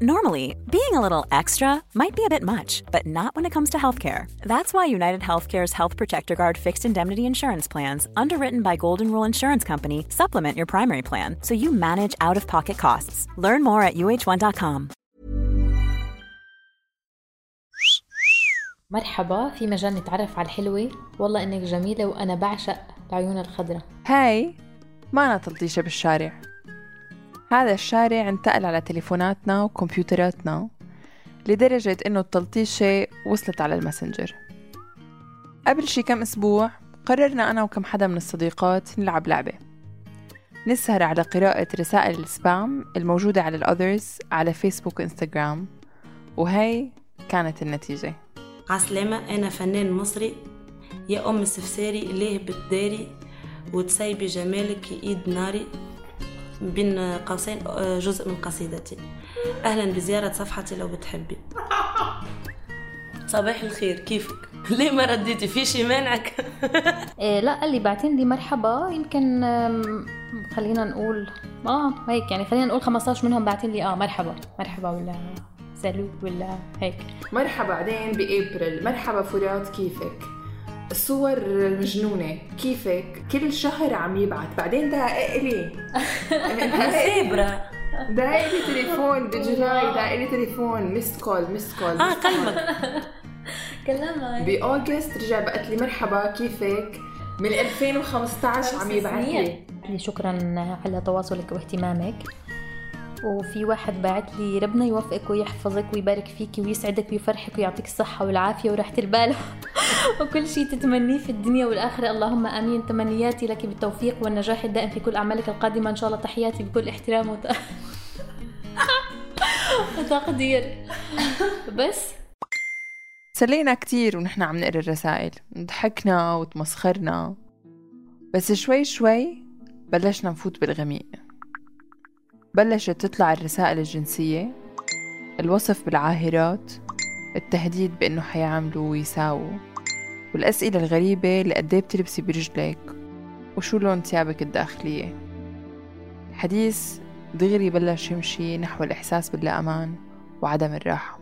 Normally, being a little extra might be a bit much, but not when it comes to healthcare. That's why United Healthcare's Health Protector Guard fixed indemnity insurance plans, underwritten by Golden Rule Insurance Company, supplement your primary plan so you manage out of pocket costs. Learn more at uh1.com. مرحبا في مجال نتعرف على الحلوة والله إنك جميلة وأنا بعشق العيون الخضراء هاي ما أنا تلطيشة بالشارع هذا الشارع انتقل على تليفوناتنا وكمبيوتراتنا لدرجة إنه التلطيشة وصلت على الماسنجر. قبل شي كم أسبوع قررنا أنا وكم حدا من الصديقات نلعب لعبة. نسهر على قراءة رسائل ال spam الموجودة على ال others على فيسبوك وإنستغرام وهي كانت النتيجة. عسلامة أنا فنان مصري. يا أم السفساري ليه بتداري؟ وتسيبي جمالك إيد ناري. بين قوسين جزء من قصيدتي. أهلا بزيارة صفحتي لو بتحبي. صباح الخير كيفك؟ ليه ما رديتي؟ في شي مانعك؟ إيه لا قال لي بعتين لي مرحبا. يمكن خلينا نقول آه هيك يعني خلينا نقول 15 منهم بعتين لي آه مرحبا. مرحبا ولا سالو ولا هيك. مرحبا بعدين بأبريل. مرحبا فرات كيفك؟ الصور المجنونة كيفك؟ كل شهر عم يبعت بعدين دقق لي. سيبرا دقق لي تليفون بجولاي دقق لي تليفون. missed call missed call. آه كلمك كلامك بأوغست رجع بقت لي مرحبا. كيفك؟ من 2015 عم يبعت لي. لي شكرا على تواصلك واهتمامك. وفي واحد بعت لي ربنا يوفقك ويحفظك ويبارك فيكي ويسعدك ويفرحك ويعطيك الصحة والعافية وراحة البال. وكل شيء تتمنيه في الدنيا والآخرة. اللهم آمين. تمنياتي لك بالتوفيق والنجاح الدائم في كل أعمالك القادمة. إن شاء الله تحياتي بكل احترام وت... وتقدير. بس. سلينا كتير ونحن عم نقرأ الرسائل. ضحكنا وتمسخرنا. بس شوي شوي بلشنا نفوت بالغميق. بلشت تطلع الرسائل الجنسية الوصف بالعاهرات التهديد بأنه حيعملوا ويساووا والأسئلة الغريبة اللي قديه بتلبسي برجلك وشو لون ثيابك الداخلية؟ الحديث دغري بلش يمشي نحو الإحساس باللا أمان وعدم الراحة.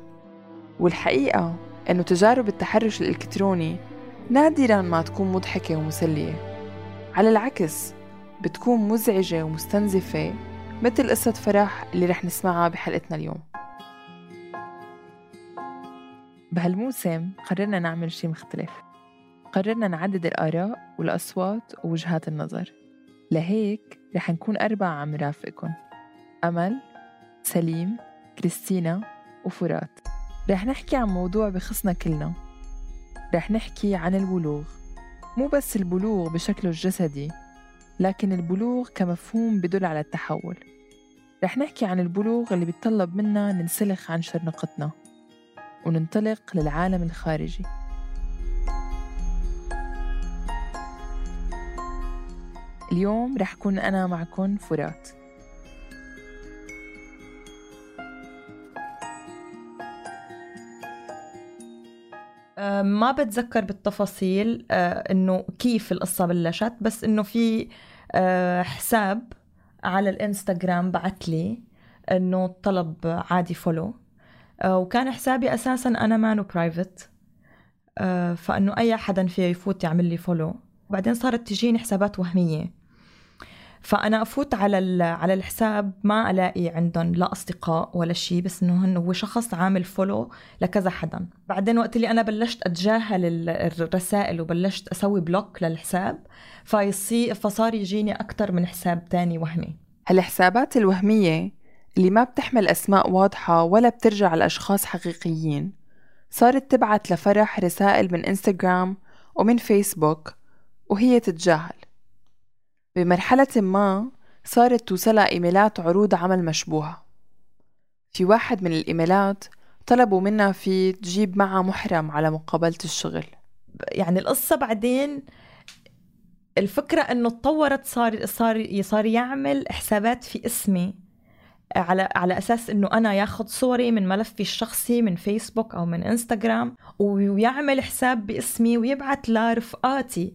والحقيقة أنه تجارب التحرش الإلكتروني نادرا ما تكون مضحكة ومسلية. على العكس بتكون مزعجة ومستنزفة مثل قصة فرح اللي رح نسمعها بحلقتنا اليوم. بهالموسم قررنا نعمل شي مختلف. قررنا نعدد الآراء والأصوات ووجهات النظر. لهيك رح نكون أربعة عم نرافقكن. أمل سليم كريستينا وفرات. رح نحكي عن موضوع بخصنا كلنا. رح نحكي عن البلوغ. مو بس البلوغ بشكله الجسدي لكن البلوغ كمفهوم بدل على التحول. رح نحكي عن البلوغ اللي بيتطلب منا ننسلخ عن شرنقتنا وننطلق للعالم الخارجي. اليوم رح كون أنا معكم فرات. آه، ما بتذكر بالتفاصيل آه، إنه كيف القصة بلشت بس إنه في حساب على الانستغرام بعت لي إنه طلب عادي follow وكان حسابي أساسا أنا مانو private فإنه أي حدا فيه يفوت يعمل لي follow بعدين صارت تجيني حسابات وهمية. فأنا أفوت على على الحساب ما ألاقي عندهم لا أصدقاء ولا شيء بس إنه هو شخص عامل follow لكذا حدا. بعدين وقت اللي أنا بلشت أتجاهل الرسائل وبلشت أسوي بلوك للحساب فيصير فصار يجيني أكثر من حساب تاني وهمي. هالحسابات الوهمية اللي ما بتحمل أسماء واضحة ولا بترجع لاشخاص حقيقيين صارت تبعت لفرح رسائل من انستغرام ومن فيسبوك وهي تتجاهل. بمرحلة ما صارت توصلها إيميلات عروض عمل مشبوهة. في واحد من الإيميلات طلبوا منها في تجيب معها محرم على مقابلة الشغل. يعني القصة بعدين الفكرة إنه تطورت صار صار صار يعمل حسابات في اسمي على على أساس إنه أنا ياخذ صوري من ملفي الشخصي من فيسبوك أو من إنستغرام ويعمل حساب باسمي ويبعث لرفقاتي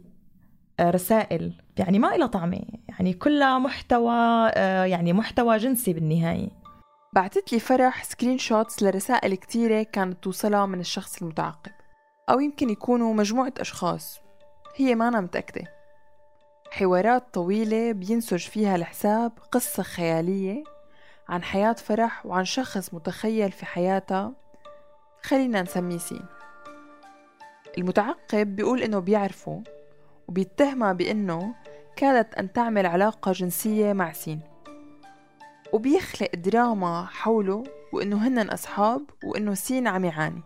آه، رسائل. يعني ما إلها طعمة. يعني كلها محتوى آه، يعني محتوى جنسي بالنهاية. بعتت لي فرح screenshots لرسائل كتيرة كانت توصلها من الشخص المتعقب أو يمكن يكونوا مجموعة أشخاص. هي ما أنا متأكدة. حوارات طويلة بينسج فيها الحساب قصة خيالية عن حياة فرح وعن شخص متخيل في حياتها خلينا نسميه سين. المتعقب بيقول إنه بيعرفه وبيتهمها بأنه كادت أن تعمل علاقة جنسية مع سين. وبيخلق دراما حوله وإنه هنن أصحاب وإنه سين عم يعاني.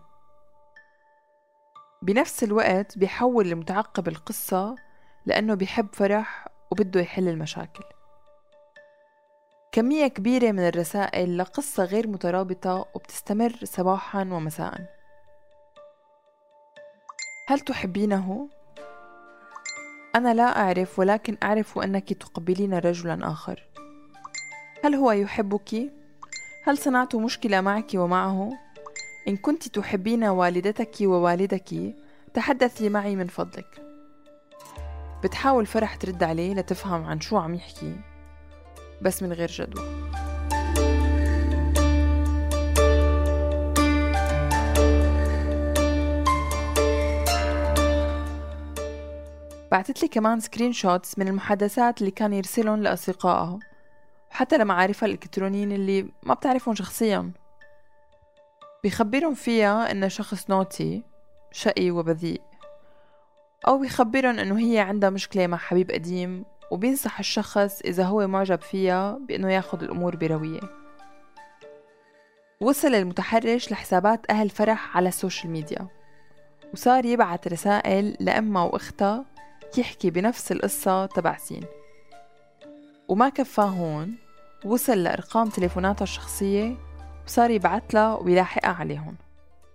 بنفس الوقت بيحول المتعقب القصة لأنه بيحب فرح وبده يحل المشاكل. كمية كبيرة من الرسائل لقصة غير مترابطة وبتستمر صباحا ومساء. هل تحبينه؟ أنا لا أعرف ولكن أعرف أنك تقبلين رجلا آخر هل هو يحبك؟ هل صنعت مشكلة معك ومعه؟ إن كنت تحبين والدتك ووالدك تحدثي معي من فضلك بتحاول فرح ترد عليه لتفهم عن شو عم يحكي بس من غير جدوى بعتت لي كمان screenshots من المحادثات اللي كان يرسلهم لأصدقائها وحتى لمعارفها الإلكترونيين اللي ما بتعرفهم شخصيا. بيخبرهم فيها إنه شخص naughty شقي وبذيء. أو بيخبرهم إنه هي عندها مشكلة مع حبيب قديم وبينصح الشخص إذا هو معجب فيها بإنه ياخد الأمور بروية. وصل المتحرش لحسابات أهل فرح على ال social media وصار يبعت رسائل لأمها وأختها يحكي بنفس القصة تبع سين. وما كفاه هون وصل لأرقام تليفوناتها الشخصية وصار يبعت لها ويلاحقها عليهم.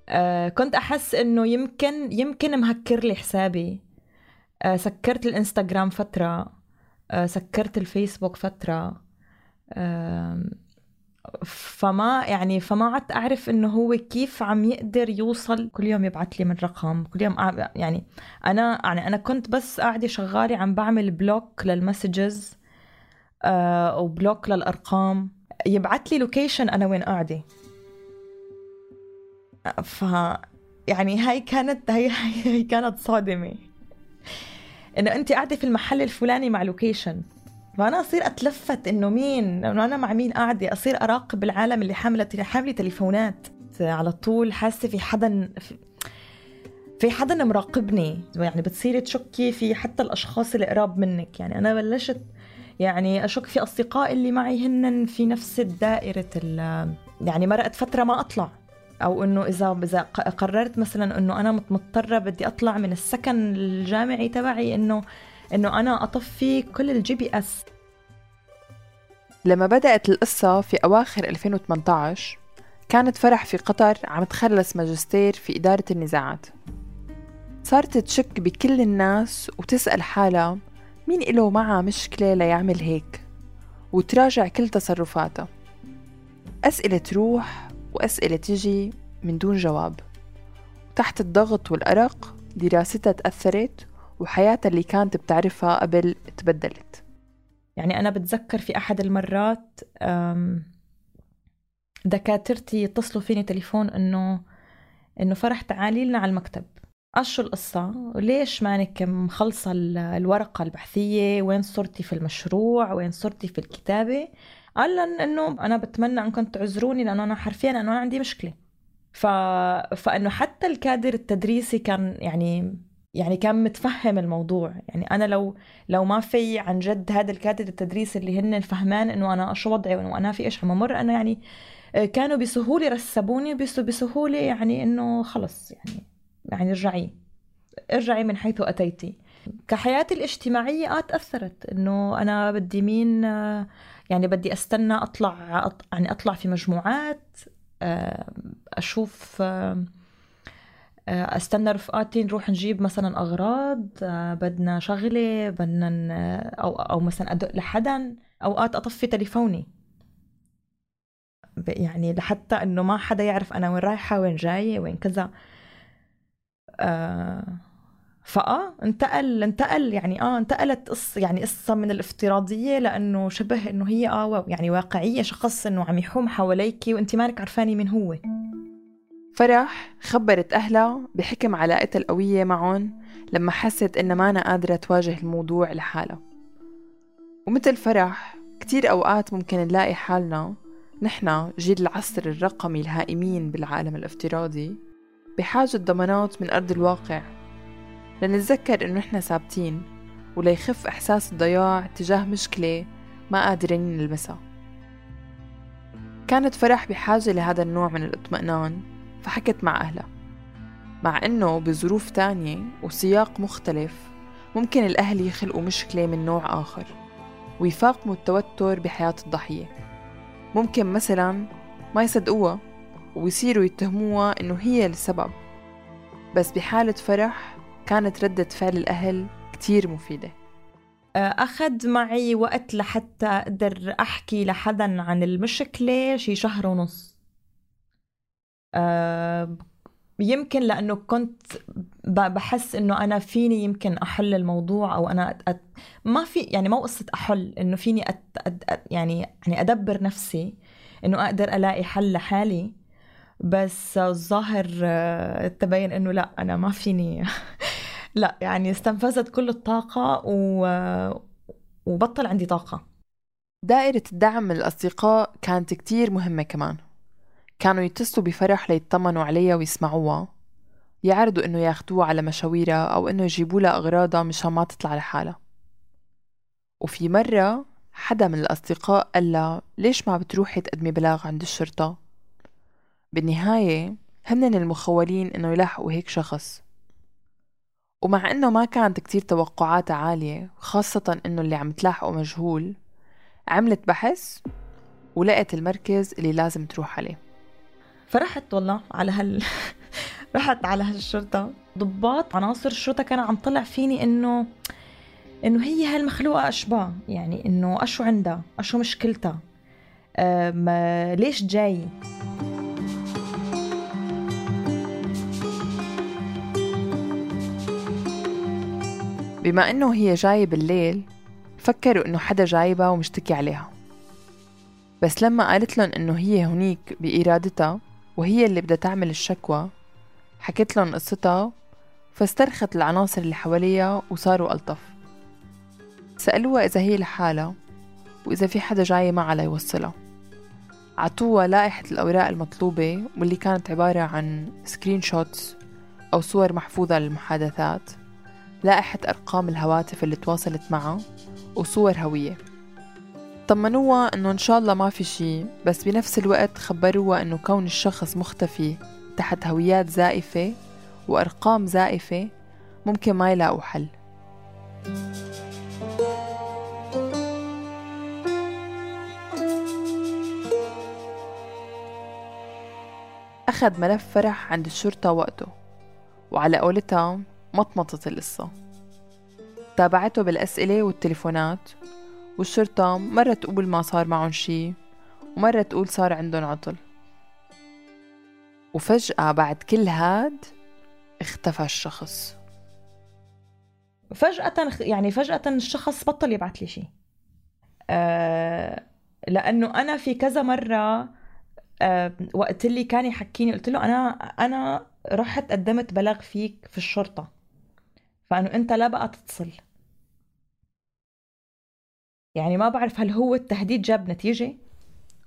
آه كنت أحس إنه يمكن يمكن مهكر لي حسابي. آه سكرت الإنستغرام فترة. آه سكرت الفيسبوك فترة. آه فما يعني فما عدت أعرف إنه هو كيف عم يقدر يوصل كل يوم يبعث لي من رقم كل يوم يعني أنا يعني أنا كنت بس قاعدة شغالة عم بعمل block لل messages آه و block للأرقام. يبعث لي location أنا وين قاعدة. ف يعني هاي كانت هي هي كانت صادمة. إنه انت قاعدة في المحل الفلاني مع location فانا أصير أتلفت إنه مين؟ انه أنا مع مين قاعدة أصير أراقب العالم اللي حاملة حاملة تليفونات. على طول حاسة في حدا في, حدا مراقبني. يعني بتصيري تشكي في حتى الأشخاص اللي قراب منك. يعني أنا بلشت يعني أشك في اصدقائي اللي معي هن في نفس الدائره يعني مرقت فترة ما أطلع. أو إنه إذا إذا قررت مثلا إنه أنا مضطرة بدي أطلع من السكن الجامعي تبعي إنه إنه أنا أطفي كل ال GPS لما بدأت القصة في أواخر 2018 كانت فرح في قطر عم تخلص ماجستير في إدارة النزاعات. صارت تشك بكل الناس وتسأل حالها مين إله معها مشكلة ليعمل هيك؟ وتراجع كل تصرفاتها. أسئلة تروح وأسئلة تجي من دون جواب. تحت الضغط والأرق دراستها تأثرت وحياتها اللي كانت بتعرفها قبل تبدلت. يعني أنا بتذكر في أحد المرات دكاترتي يتصلوا فيني تليفون إنه إنه فرح تعالي لنا على المكتب. شو القصة؟ وليش مانك مخلصة الورقة البحثية؟ وين صرتي في المشروع؟ وين صرتي في الكتابة؟ قال إنه أنا بتمنى انكم تعذروني لأنه أنا حرفيا انه أنا عندي مشكلة. ف... فإنه حتى الكادر التدريسي كان يعني يعني كان متفهم الموضوع. يعني أنا لو لو ما في عن جد هذا الكادر التدريسي اللي هن فهمان إنه أنا شو وضعي وإنه أنا في إيش عم أمر أنا يعني كانوا بسهولة رسبوني بسهولة يعني إنه خلص يعني يعني ارجعي ارجعي من حيث أتيتي. كحياتي الاجتماعية آه تأثرت إنه أنا بدي مين يعني بدي أستنى أطلع يعني أطلع في مجموعات آه، أشوف آه، أستنى رفقاتي نروح نجيب مثلا أغراض آه، بدنا شغلة بدنا أو أو مثلا أدق لحدا أوقات أطفي تليفوني. يعني لحتى إنه ما حدا يعرف أنا وين رايحة وين جاية وين كذا. آه فآه انتقل انتقل يعني آه انتقلت قصه يعني قصة من الافتراضية لأنه شبه إنه هي آه يعني واقعية شخص إنه عم يحوم حواليك وانت مالك عرفاني من هو. فرح خبرت أهلها بحكم علاقتها القوية معهم لما حست إنها ما أنا قادرة تواجه الموضوع لحالها ومثل فرح كتير أوقات ممكن نلاقي حالنا نحنا جيل العصر الرقمي الهائمين بالعالم الافتراضي بحاجة ضمانات من أرض الواقع. لنتذكر إنه إحنا ثابتين وليخف إحساس الضياع تجاه مشكلة ما قادرين نلمسها. كانت فرح بحاجة لهذا النوع من الاطمئنان فحكت مع أهلها مع إنه بظروف تانية وسياق مختلف ممكن الأهل يخلقوا مشكلة من نوع آخر ويفاقموا التوتر بحياة الضحية. ممكن مثلا ما يصدقوها ويصيروا يتهموها إنه هي السبب بس بحالة فرح كانت ردة فعل الأهل كتير مفيدة. آه، أخذ معي وقت لحتى أقدر أحكي لحدا عن المشكلة شي شهر ونص. يمكن لأنه كنت بحس إنه أنا فيني يمكن أحل الموضوع أو أنا أت... ما في يعني مو قصة أحل إنه فيني أت... أت... يعني يعني أدبر نفسي إنه أقدر ألاقي حل لحالي. بس الظاهر آه، تبين إنه لأ أنا ما فيني لأ يعني استنفذت كل الطاقة و... وبطل عندي طاقة. دائرة الدعم من الأصدقاء كانت كتير مهمة كمان. كانوا يتصلوا بفرح ليطمنوا عليها ويسمعوها. يعرضوا إنه ياخدوها على مشاويرها أو إنه يجيبوا لها أغراضها مشان ما تطلع لحالها. وفي مرة حدا من الأصدقاء قال ليش ما بتروحي تقدمي بلاغ عند الشرطة؟ بالنهاية هنن المخولين إنه يلاحقوا هيك شخص. ومع إنه ما كانت كتير توقعاتها عالية خاصة إنه اللي عم تلاحقه مجهول عملت بحث ولقت المركز اللي لازم تروح عليه. فرحت والله على هال رحت على هالشرطة. ضباط عناصر الشرطة كانوا عم طلع فيني إنه إنه هي هالمخلوقة أشباه يعني إنه أشو عندها أشو مشكلتها؟ ليش جاي؟ بما إنه هي جاية بالليل فكروا إنه حدا جايبها ومشتكي عليها. بس لما قالت لهم إنه هي هنيك بإرادتها وهي اللي بدها تعمل الشكوى. حكيت لهم قصتها فاسترخت العناصر اللي حواليها وصاروا ألطف. سألوها إذا هي لحالها وإذا في حدا جاي معها ليوصلها عطوها لائحة الأوراق المطلوبة واللي كانت عبارة عن screenshots أو صور محفوظة للمحادثات لائحة أرقام الهواتف اللي تواصلت معها وصور هوية. طمنوها إنه إن شاء الله ما في شي بس بنفس الوقت خبروها إنه كون الشخص مختفي تحت هويات زائفة وأرقام زائفة ممكن ما يلاقوا حل. أخذ ملف فرح عند الشرطة وقته وعلى قولتها مطمطت القصة. تابعته بالأسئلة والتليفونات والشرطة مرة تقول ما صار معهم شي ومرة تقول صار عندهم عطل. وفجأة بعد كل هاد اختفى الشخص. فجأة يعني فجأة الشخص بطل يبعث لي شيء أه لأنه أنا في كذا مرة أه وقت اللي كان يحكيني قلت له أنا أنا رحت قدمت بلاغ فيك في الشرطة. فأنه أنت لا بقى تتصل. يعني ما بعرف هل هو التهديد جاب نتيجة؟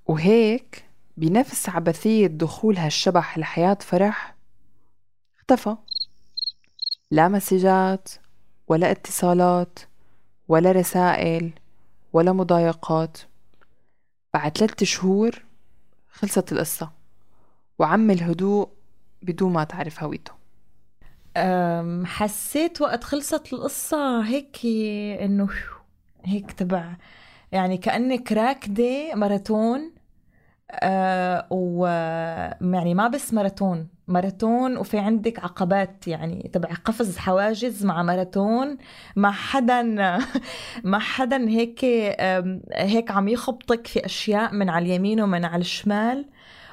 وهيك بنفس عبثية دخول هالشبح لحياة فرح اختفى. لا مسجات ولا اتصالات ولا رسائل ولا مضايقات. بعد ثلاثة شهور خلصت القصة وعم الهدوء بدون ما تعرف هويته. حسيت وقت خلصت القصة هيك إنه هيك تبع. يعني كأنك راكدة ماراثون آه و يعني ما بس ماراثون ماراثون وفي عندك عقبات يعني تبع قفز حواجز مع ماراثون. مع حدا مع حدا هيك هيك عم يخبطك في أشياء من على اليمين ومن على الشمال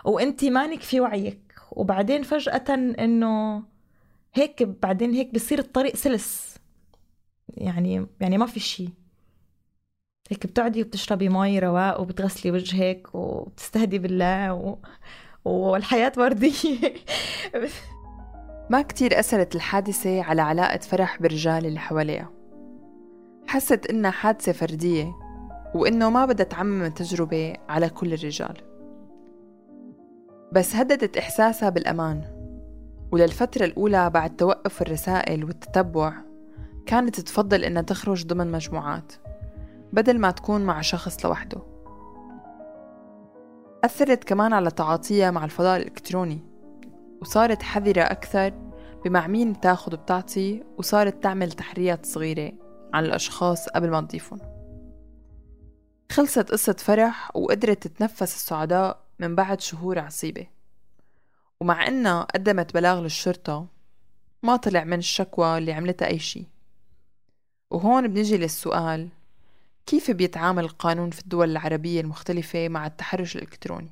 وأنت مانك في وعيك. وبعدين فجأة إنه هيك بعدين هيك بصير الطريق سلس. يعني يعني ما في شيء هيك بتقعدي وبتشربي مي رواق وبتغسلي وجهك وبتستهدي بالله و... والحياة وردية ما كتير أثرت الحادثة على علاقة فرح بالرجال اللي حواليها. حست إنها حادثة فردية وإنه ما بدها تعمم التجربة على كل الرجال. بس هددت إحساسها بالأمان. وللفترة الأولى بعد توقف الرسائل والتتبع كانت تفضل إنها تخرج ضمن مجموعات. بدل ما تكون مع شخص لوحده. أثرت كمان على تعاطيها مع الفضاء الإلكتروني وصارت حذرة أكثر بمع مين بتاخد وبتعطي وصارت تعمل تحريات صغيرة عن الأشخاص قبل ما تضيفهم. خلصت قصة فرح وقدرت تتنفس السعداء من بعد شهور عصيبة. ومع إنها قدمت بلاغ للشرطة ما طلع من الشكوى اللي عملتها أي شي وهون بنجي للسؤال كيف بيتعامل القانون في الدول العربية المختلفة مع التحرش الإلكتروني؟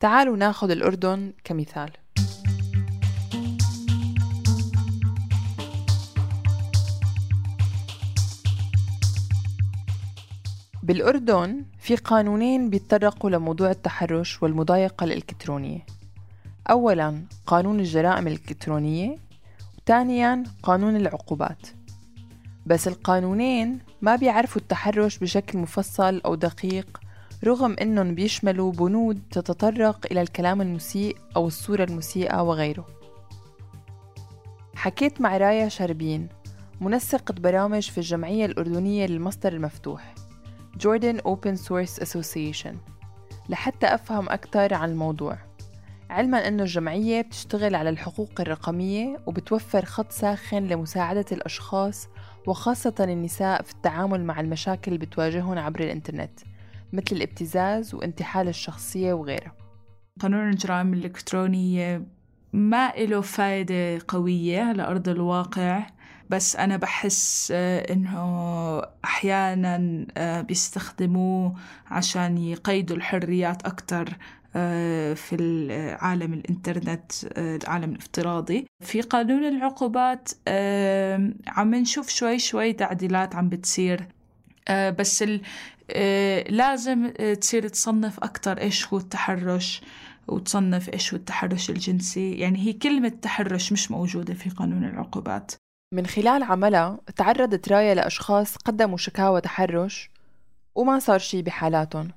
تعالوا ناخذ الأردن كمثال. بالأردن في قانونين بيتطرقوا لموضوع التحرش والمضايقة الإلكترونية. أولا قانون الجرائم الإلكترونية وثانيا قانون العقوبات. بس القانونين ما بيعرفوا التحرش بشكل مفصل أو دقيق رغم أنهم بيشملوا بنود تتطرق إلى الكلام المسيء أو الصورة المسيئة وغيره. حكيت مع رايا شربين منسقة برامج في الجمعية الأردنية للمصدر المفتوح Jordan Open Source Association لحتى أفهم أكثر عن الموضوع. علما أنه الجمعية بتشتغل على الحقوق الرقمية وبتوفر خط ساخن لمساعدة الأشخاص وخاصة النساء في التعامل مع المشاكل اللي بتواجههم عبر الإنترنت مثل الابتزاز وانتحال الشخصية وغيرها. قانون الجرائم الإلكترونية ما له فايدة قوية على أرض الواقع بس أنا بحس آه، إنه أحيانا آه، بيستخدموه عشان يقيدوا الحريات أكتر. في عالم الإنترنت العالم الافتراضي. في قانون العقوبات عم نشوف شوي شوي تعديلات عم بتصير. بس لازم تصير تصنف أكتر إيش هو التحرش وتصنف إيش هو التحرش الجنسي. يعني هي كلمة تحرش مش موجودة في قانون العقوبات. من خلال عملها تعرضت رايا لأشخاص قدموا شكاوى تحرش وما صار شي بحالاتهم.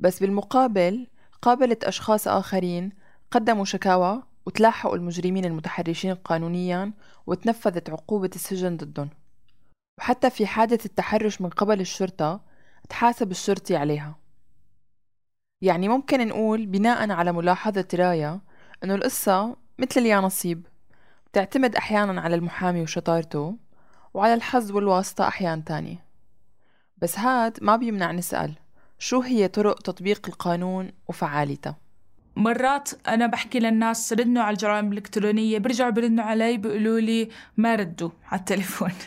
بس بالمقابل قابلت أشخاص آخرين قدموا شكاوى وتلاحقوا المجرمين المتحرشين قانونيا وتنفذت عقوبة السجن ضدهم. وحتى في حادث التحرش من قبل الشرطة تحاسب الشرطي عليها. يعني ممكن نقول بناء على ملاحظة رايا أنه القصة مثل اليانصيب تعتمد أحيانا على المحامي وشطارته وعلى الحظ والواسطة أحيان تانية. بس هاد ما بيمنع نسأل. شو هي طرق تطبيق القانون وفعاليته؟ مرات أنا بحكي للناس ردوا على الجرائم الإلكترونية برجعوا برنوا علي بيقولوا لي ما ردوا على التليفون.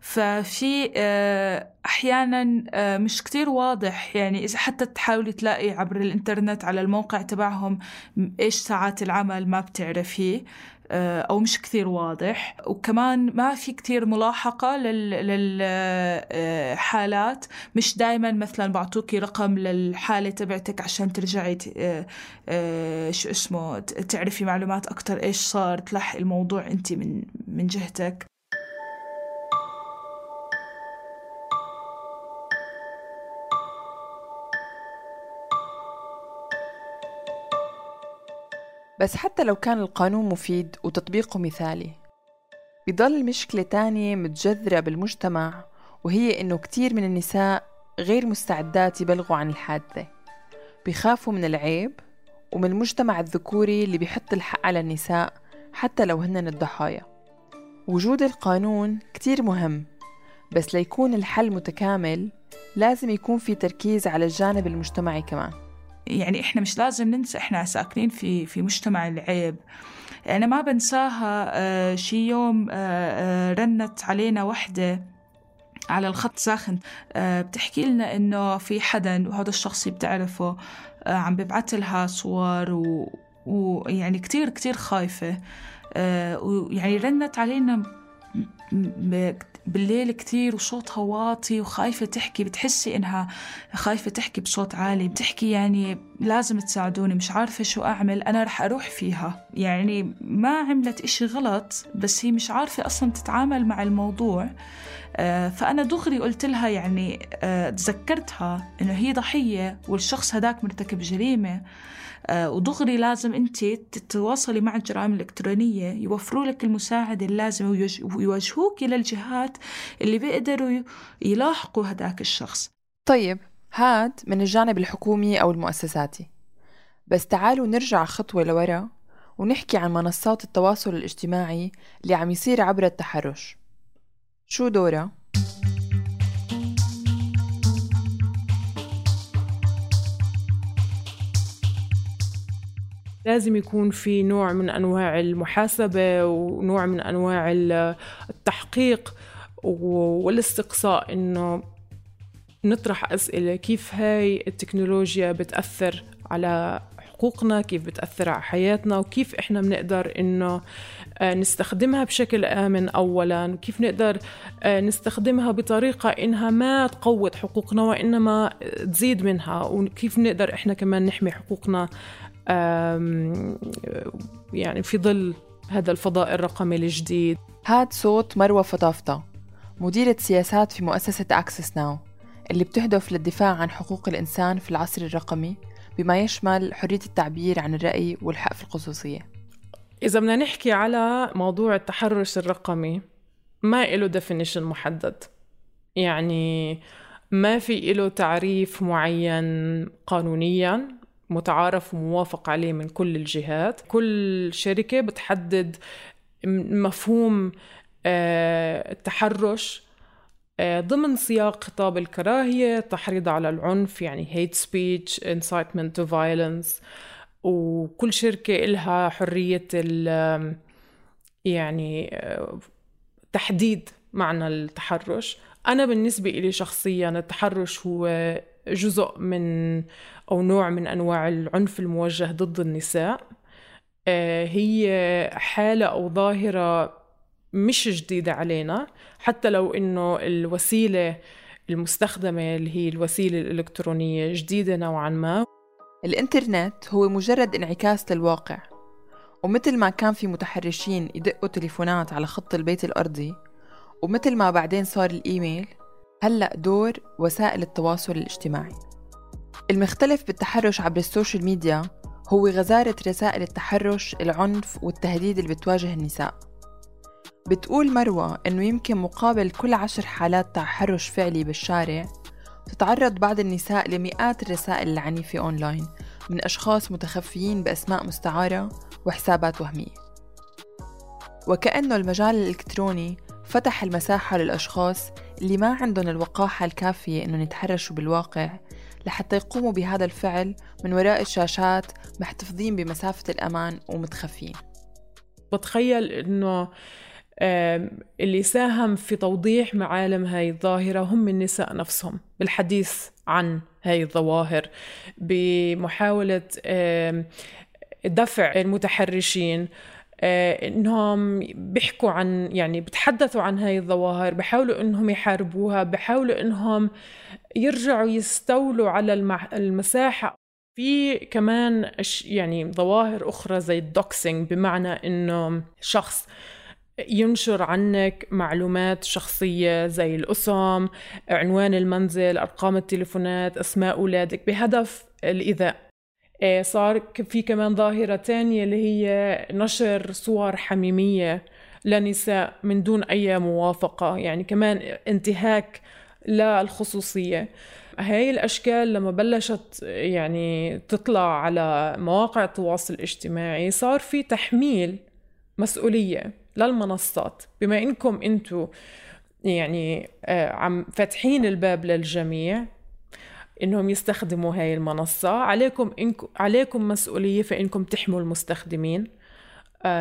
ففي آه، أحيانا آه، مش كتير واضح يعني إذا حتى تحاولي تلاقي عبر الإنترنت على الموقع تبعهم إيش ساعات العمل ما بتعرفيه أو مش كثير واضح. وكمان ما في كثير ملاحقة للحالات مش دايما مثلا بعطوكي رقم للحالة تبعتك عشان ترجعي شو اسمه تعرفي معلومات أكتر إيش صار تلحق الموضوع أنت من من جهتك. بس حتى لو كان القانون مفيد وتطبيقه مثالي. بضل مشكلة تانية متجذرة بالمجتمع وهي إنه كتير من النساء غير مستعدات يبلغوا عن الحادثة. بيخافوا من العيب ومن المجتمع الذكوري اللي بيحط الحق على النساء حتى لو هن الضحايا. وجود القانون كتير مهم بس ليكون الحل متكامل لازم يكون في تركيز على الجانب المجتمعي كمان. يعني إحنا مش لازم ننسى إحنا ساكنين في في مجتمع العيب. أنا ما بنساها آه شي يوم آه آه رنت علينا وحدة على الخط ساخن بتحكي لنا إنه في حدا وهذا الشخص بتعرفه عم ببعث لها صور و ويعني كتير كتير خايفة. ويعني رنت علينا بالليل كتير وصوتها واطي وخايفة تحكي بتحسي إنها خايفة تحكي بصوت عالي بتحكي يعني لازم تساعدوني مش عارفة شو أعمل أنا رح أروح فيها. يعني ما عملت إشي غلط بس هي مش عارفة أصلا تتعامل مع الموضوع. آه، فأنا دغري قلت لها يعني آه، تذكرتها إنه هي ضحية والشخص هداك مرتكب جريمة. ودغري لازم أنت تتواصلي مع الجرائم الإلكترونية. يوفروا لك المساعدة اللازمة ويوجهوك إلى الجهات اللي بيقدروا يلاحقوا هداك الشخص. طيب هاد من الجانب الحكومي أو المؤسساتي. بس تعالوا نرجع خطوة لورا ونحكي عن منصات التواصل الاجتماعي اللي عم يصير عبر التحرش. شو دورها؟ لازم يكون في نوع من أنواع المحاسبة ونوع من أنواع التحقيق والاستقصاء إنه نطرح أسئلة كيف هاي التكنولوجيا بتأثر على حقوقنا كيف بتأثر على حياتنا وكيف إحنا بنقدر إنه آه، نستخدمها بشكل آمن أولا وكيف نقدر آه، نستخدمها بطريقة إنها ما تقوض حقوقنا وإنما تزيد منها وكيف نقدر إحنا كمان نحمي حقوقنا يعني في ظل هذا الفضاء الرقمي الجديد. هاد صوت مروة فطافطة مديرة سياسات في مؤسسة أكسس ناو اللي بتهدف للدفاع عن حقوق الإنسان في العصر الرقمي بما يشمل حرية التعبير عن الرأي والحق في الخصوصية. إذا بدنا نحكي على موضوع التحرش الرقمي ما له definition محدد. يعني ما في له تعريف معين قانونيا. متعارف وموافق عليه من كل الجهات. كل شركة بتحدد مفهوم آه، التحرش آه، ضمن سياق خطاب الكراهية التحريض على العنف يعني hate speech incitement to violence. وكل شركة إلها حرية يعني آه، تحديد معنى التحرش. أنا بالنسبة إلي شخصيا التحرش هو جزء من أو نوع من أنواع العنف الموجه ضد النساء. آه، هي حالة أو ظاهرة مش جديدة علينا. حتى لو إنه الوسيلة المستخدمة اللي هي الوسيلة الإلكترونية جديدة نوعا ما. الإنترنت هو مجرد انعكاس للواقع ومثل ما كان في متحرشين يدقوا تليفونات على خط البيت الأرضي ومثل ما بعدين صار الإيميل هلأ دور وسائل التواصل الاجتماعي. المختلف بالتحرش عبر ال social media هو غزارة رسائل التحرش العنف والتهديد اللي بتواجه النساء. بتقول مروة إنه يمكن مقابل كل عشر حالات تحرش فعلي بالشارع تتعرض بعض النساء لمئات الرسائل العنيفة أونلاين من أشخاص متخفيين بأسماء مستعارة وحسابات وهمية. وكأنه المجال الإلكتروني فتح المساحة للأشخاص اللي ما عندهم الوقاحة الكافية إنهم يتحرشوا بالواقع لحتى يقوموا بهذا الفعل من وراء الشاشات محتفظين بمسافة الأمان ومتخفين. بتخيل إنه اللي ساهم في توضيح معالم هاي الظاهرة هم النساء نفسهم بالحديث عن هاي الظواهر بمحاولة دفع المتحرشين إنهم بيحكوا عن يعني بتحدثوا عن هاي الظواهر بحاولوا إنهم يحاربوها بحاولوا إنهم يرجعوا يستولوا على المساحة. في كمان يعني ظواهر أخرى زي الدوكسينج بمعنى إنه شخص ينشر عنك معلومات شخصية زي الأسم عنوان المنزل أرقام التليفونات أسماء أولادك بهدف الإيذاء. صار في كمان ظاهرة تانية اللي هي نشر صور حميمية لنساء من دون أي موافقة يعني كمان انتهاك للخصوصية. هاي الأشكال لما بلشت يعني تطلع على مواقع التواصل الاجتماعي صار في تحميل مسؤولية للمنصات. بما إنكم أنتوا يعني آه، عم فاتحين الباب للجميع إنهم يستخدموا هاي المنصة. عليكم إنكم عليكم مسؤولية فإنكم تحموا المستخدمين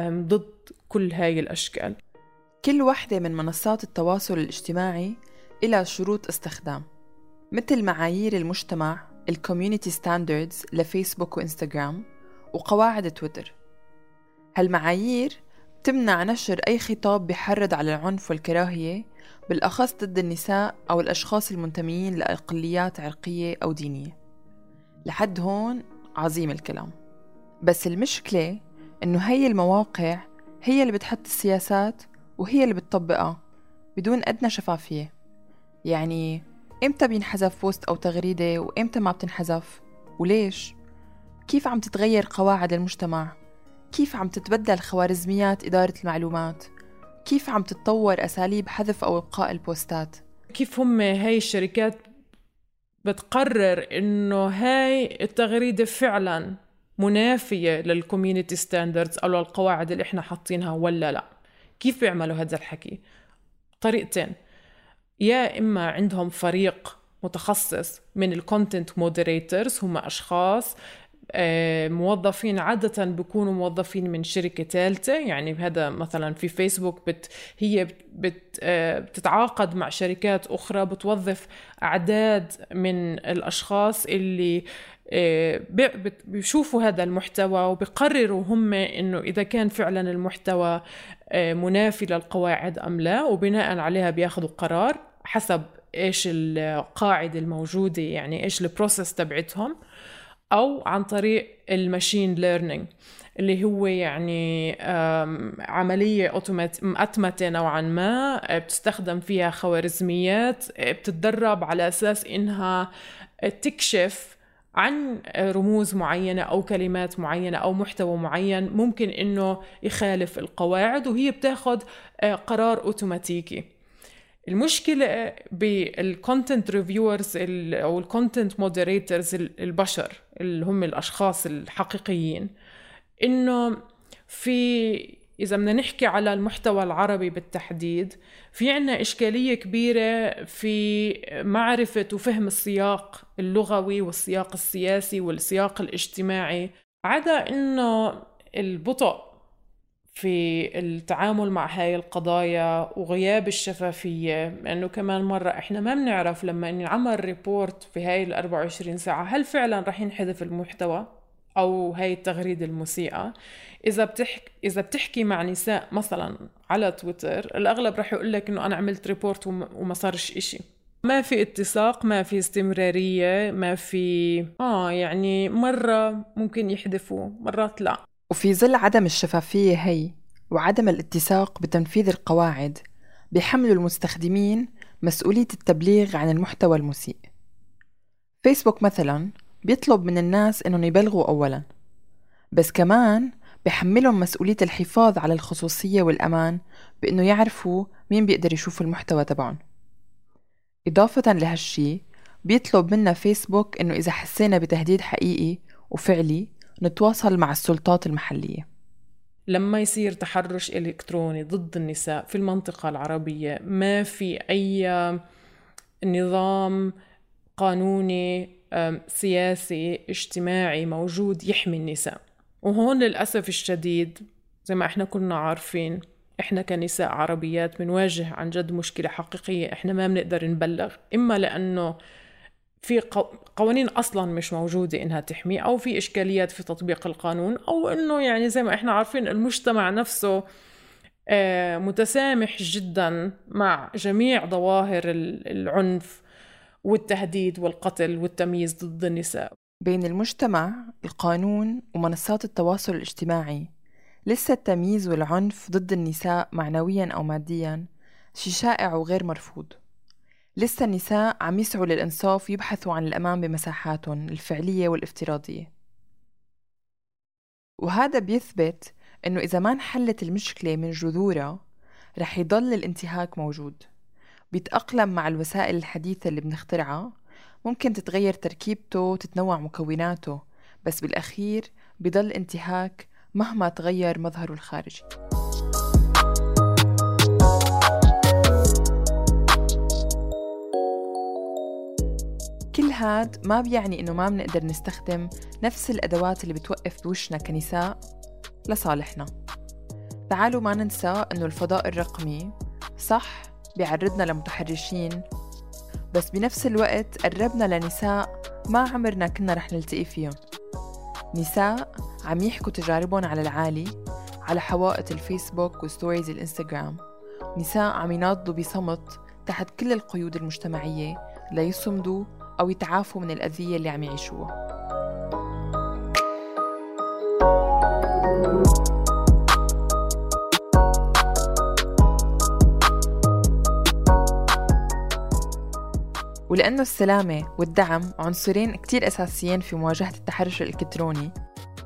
ضد كل هاي الأشكال. كل وحدة من منصات التواصل الاجتماعي إلى شروط استخدام مثل معايير المجتمع ال community standards لفيسبوك وإنستغرام وقواعد تويتر. هالمعايير تمنع نشر أي خطاب بحرض على العنف والكراهية بالأخص ضد النساء أو الأشخاص المنتميين لأقليات عرقية أو دينية. لحد هون عظيم الكلام. بس المشكلة إنه هي المواقع هي اللي بتحط السياسات وهي اللي بتطبقها بدون أدنى شفافية. يعني إمتى بينحذف بوست أو تغريدة وإمتى ما بتنحذف؟ وليش؟ كيف عم تتغير قواعد المجتمع؟ كيف عم تتبدل خوارزميات إدارة المعلومات؟ كيف عم تتطور أساليب حذف أو إبقاء البوستات؟ كيف هم هاي الشركات بتقرر إنه هاي التغريدة فعلا منافية لل community standards أو للقواعد اللي إحنا حاطينها ولا لا؟ كيف بيعملوا هذا الحكي؟ طريقتين. يا إما عندهم فريق متخصص من ال content moderators هم أشخاص موظفين عادة بيكونوا موظفين من شركة ثالثة. يعني هذا مثلا في فيسبوك بت هي بت آه، بتتعاقد مع شركات أخرى بتوظف أعداد من الأشخاص اللي آه، بيشوفوا هذا المحتوى وبقرروا هم إنه إذا كان فعلا المحتوى منافي للقواعد أم لا. وبناء عليها بياخذوا قرار حسب إيش القاعدة الموجودة يعني إيش ال process تبعتهم. أو عن طريق ال machine learning اللي هو يعني عملية مأتمتة نوعا ما بتستخدم فيها خوارزميات بتتدرب على أساس إنها تكشف عن رموز معينة أو كلمات معينة أو محتوى معين ممكن إنه يخالف القواعد وهي بتاخد قرار أوتوماتيكي. المشكلة بال content reviewers أو ال content moderators البشر اللي هم الأشخاص الحقيقيين إنه في إذا بدنا نحكي على المحتوى العربي بالتحديد في عنا إشكالية كبيرة في معرفة وفهم السياق اللغوي والسياق السياسي والسياق الاجتماعي عدا إنه البطء في التعامل مع هاي القضايا وغياب الشفافية لأنه كمان مرة إحنا ما بنعرف لما ينعمل report في هاي ال 24 ساعة هل فعلا رح ينحذف المحتوى أو هاي التغريدة المسيئة؟ إذا بتحكي إذا بتحكي مع نساء مثلا على تويتر الأغلب رح يقول لك إنه أنا عملت report وما صارش إشي. ما في اتساق ما في استمرارية ما في آه يعني مرة ممكن يحذفوا مرات لا. وفي ظل عدم الشفافية هي وعدم الاتساق بتنفيذ القواعد بيحملوا المستخدمين مسؤولية التبليغ عن المحتوى المسيء. فيسبوك مثلا بيطلب من الناس إنهم يبلغوا أولا بس كمان بحملهم مسؤولية الحفاظ على الخصوصية والأمان بإنه يعرفوا مين بيقدر يشوف المحتوى تبعهم. إضافة لهالشي بيطلب منا فيسبوك إنه إذا حسينا بتهديد حقيقي وفعلي نتواصل مع السلطات المحلية. لما يصير تحرش إلكتروني ضد النساء في المنطقة العربية ما في أي نظام قانوني سياسي اجتماعي موجود يحمي النساء. وهون للأسف الشديد زي ما إحنا كنا عارفين إحنا كنساء عربيات بنواجه عن جد مشكلة حقيقية إحنا ما بنقدر نبلغ إما لأنه في قوانين أصلا مش موجودة إنها تحمي أو في إشكاليات في تطبيق القانون أو إنه يعني زي ما إحنا عارفين المجتمع نفسه آه، متسامح جدا مع جميع ظواهر العنف والتهديد والقتل والتمييز ضد النساء. بين المجتمع القانون ومنصات التواصل الاجتماعي. لسه التمييز والعنف ضد النساء معنويا أو ماديا شي شائع وغير مرفوض. لسه النساء عم يسعوا للإنصاف ويبحثوا عن الأمان بمساحاتهم الفعلية والافتراضية. وهذا بيثبت إنه إذا ما انحلت المشكلة من جذورها رح يضل الانتهاك موجود. بيتأقلم مع الوسائل الحديثة اللي بنخترعها. ممكن تتغير تركيبته وتتنوع مكوناته بس بالأخير بضل انتهاك مهما تغير مظهره الخارجي. هاد ما بيعني إنه ما بنقدر نستخدم نفس الأدوات اللي بتوقف بوشنا كنساء لصالحنا. تعالوا ما ننسى إنه الفضاء الرقمي صح بيعرضنا لمتحرشين بس بنفس الوقت قربنا لنساء ما عمرنا كنا رح نلتقي فيهم. نساء عم يحكوا تجاربهم على العالي على حوائط الفيسبوك وستوريز الإنستغرام. نساء عم يناضلوا بصمت تحت كل القيود المجتمعية ليصمدوا أو يتعافوا من الأذية اللي عم يعيشوها. ولأنه السلامة والدعم عنصرين كتير أساسيين في مواجهة التحرش الإلكتروني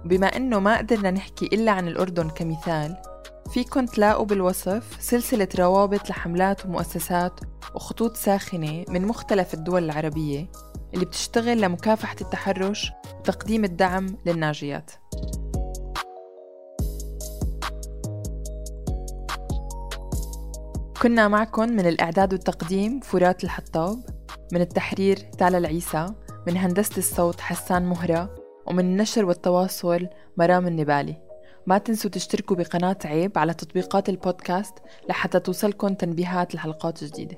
بما أنه ما قدرنا نحكي إلا عن الأردن كمثال فيكن تلاقوا بالوصف سلسلة روابط لحملات ومؤسسات وخطوط ساخنة من مختلف الدول العربية اللي بتشتغل لمكافحة التحرش وتقديم الدعم للناجيات. كنا معكم من الإعداد والتقديم فرات الحطاب من التحرير تالا العيسى من هندسة الصوت حسان مهرة ومن النشر والتواصل مرام النبالي. ما تنسوا تشتركوا بقناة عيب على تطبيقات البودكاست لحتى توصلكم تنبيهات لحلقات جديدة.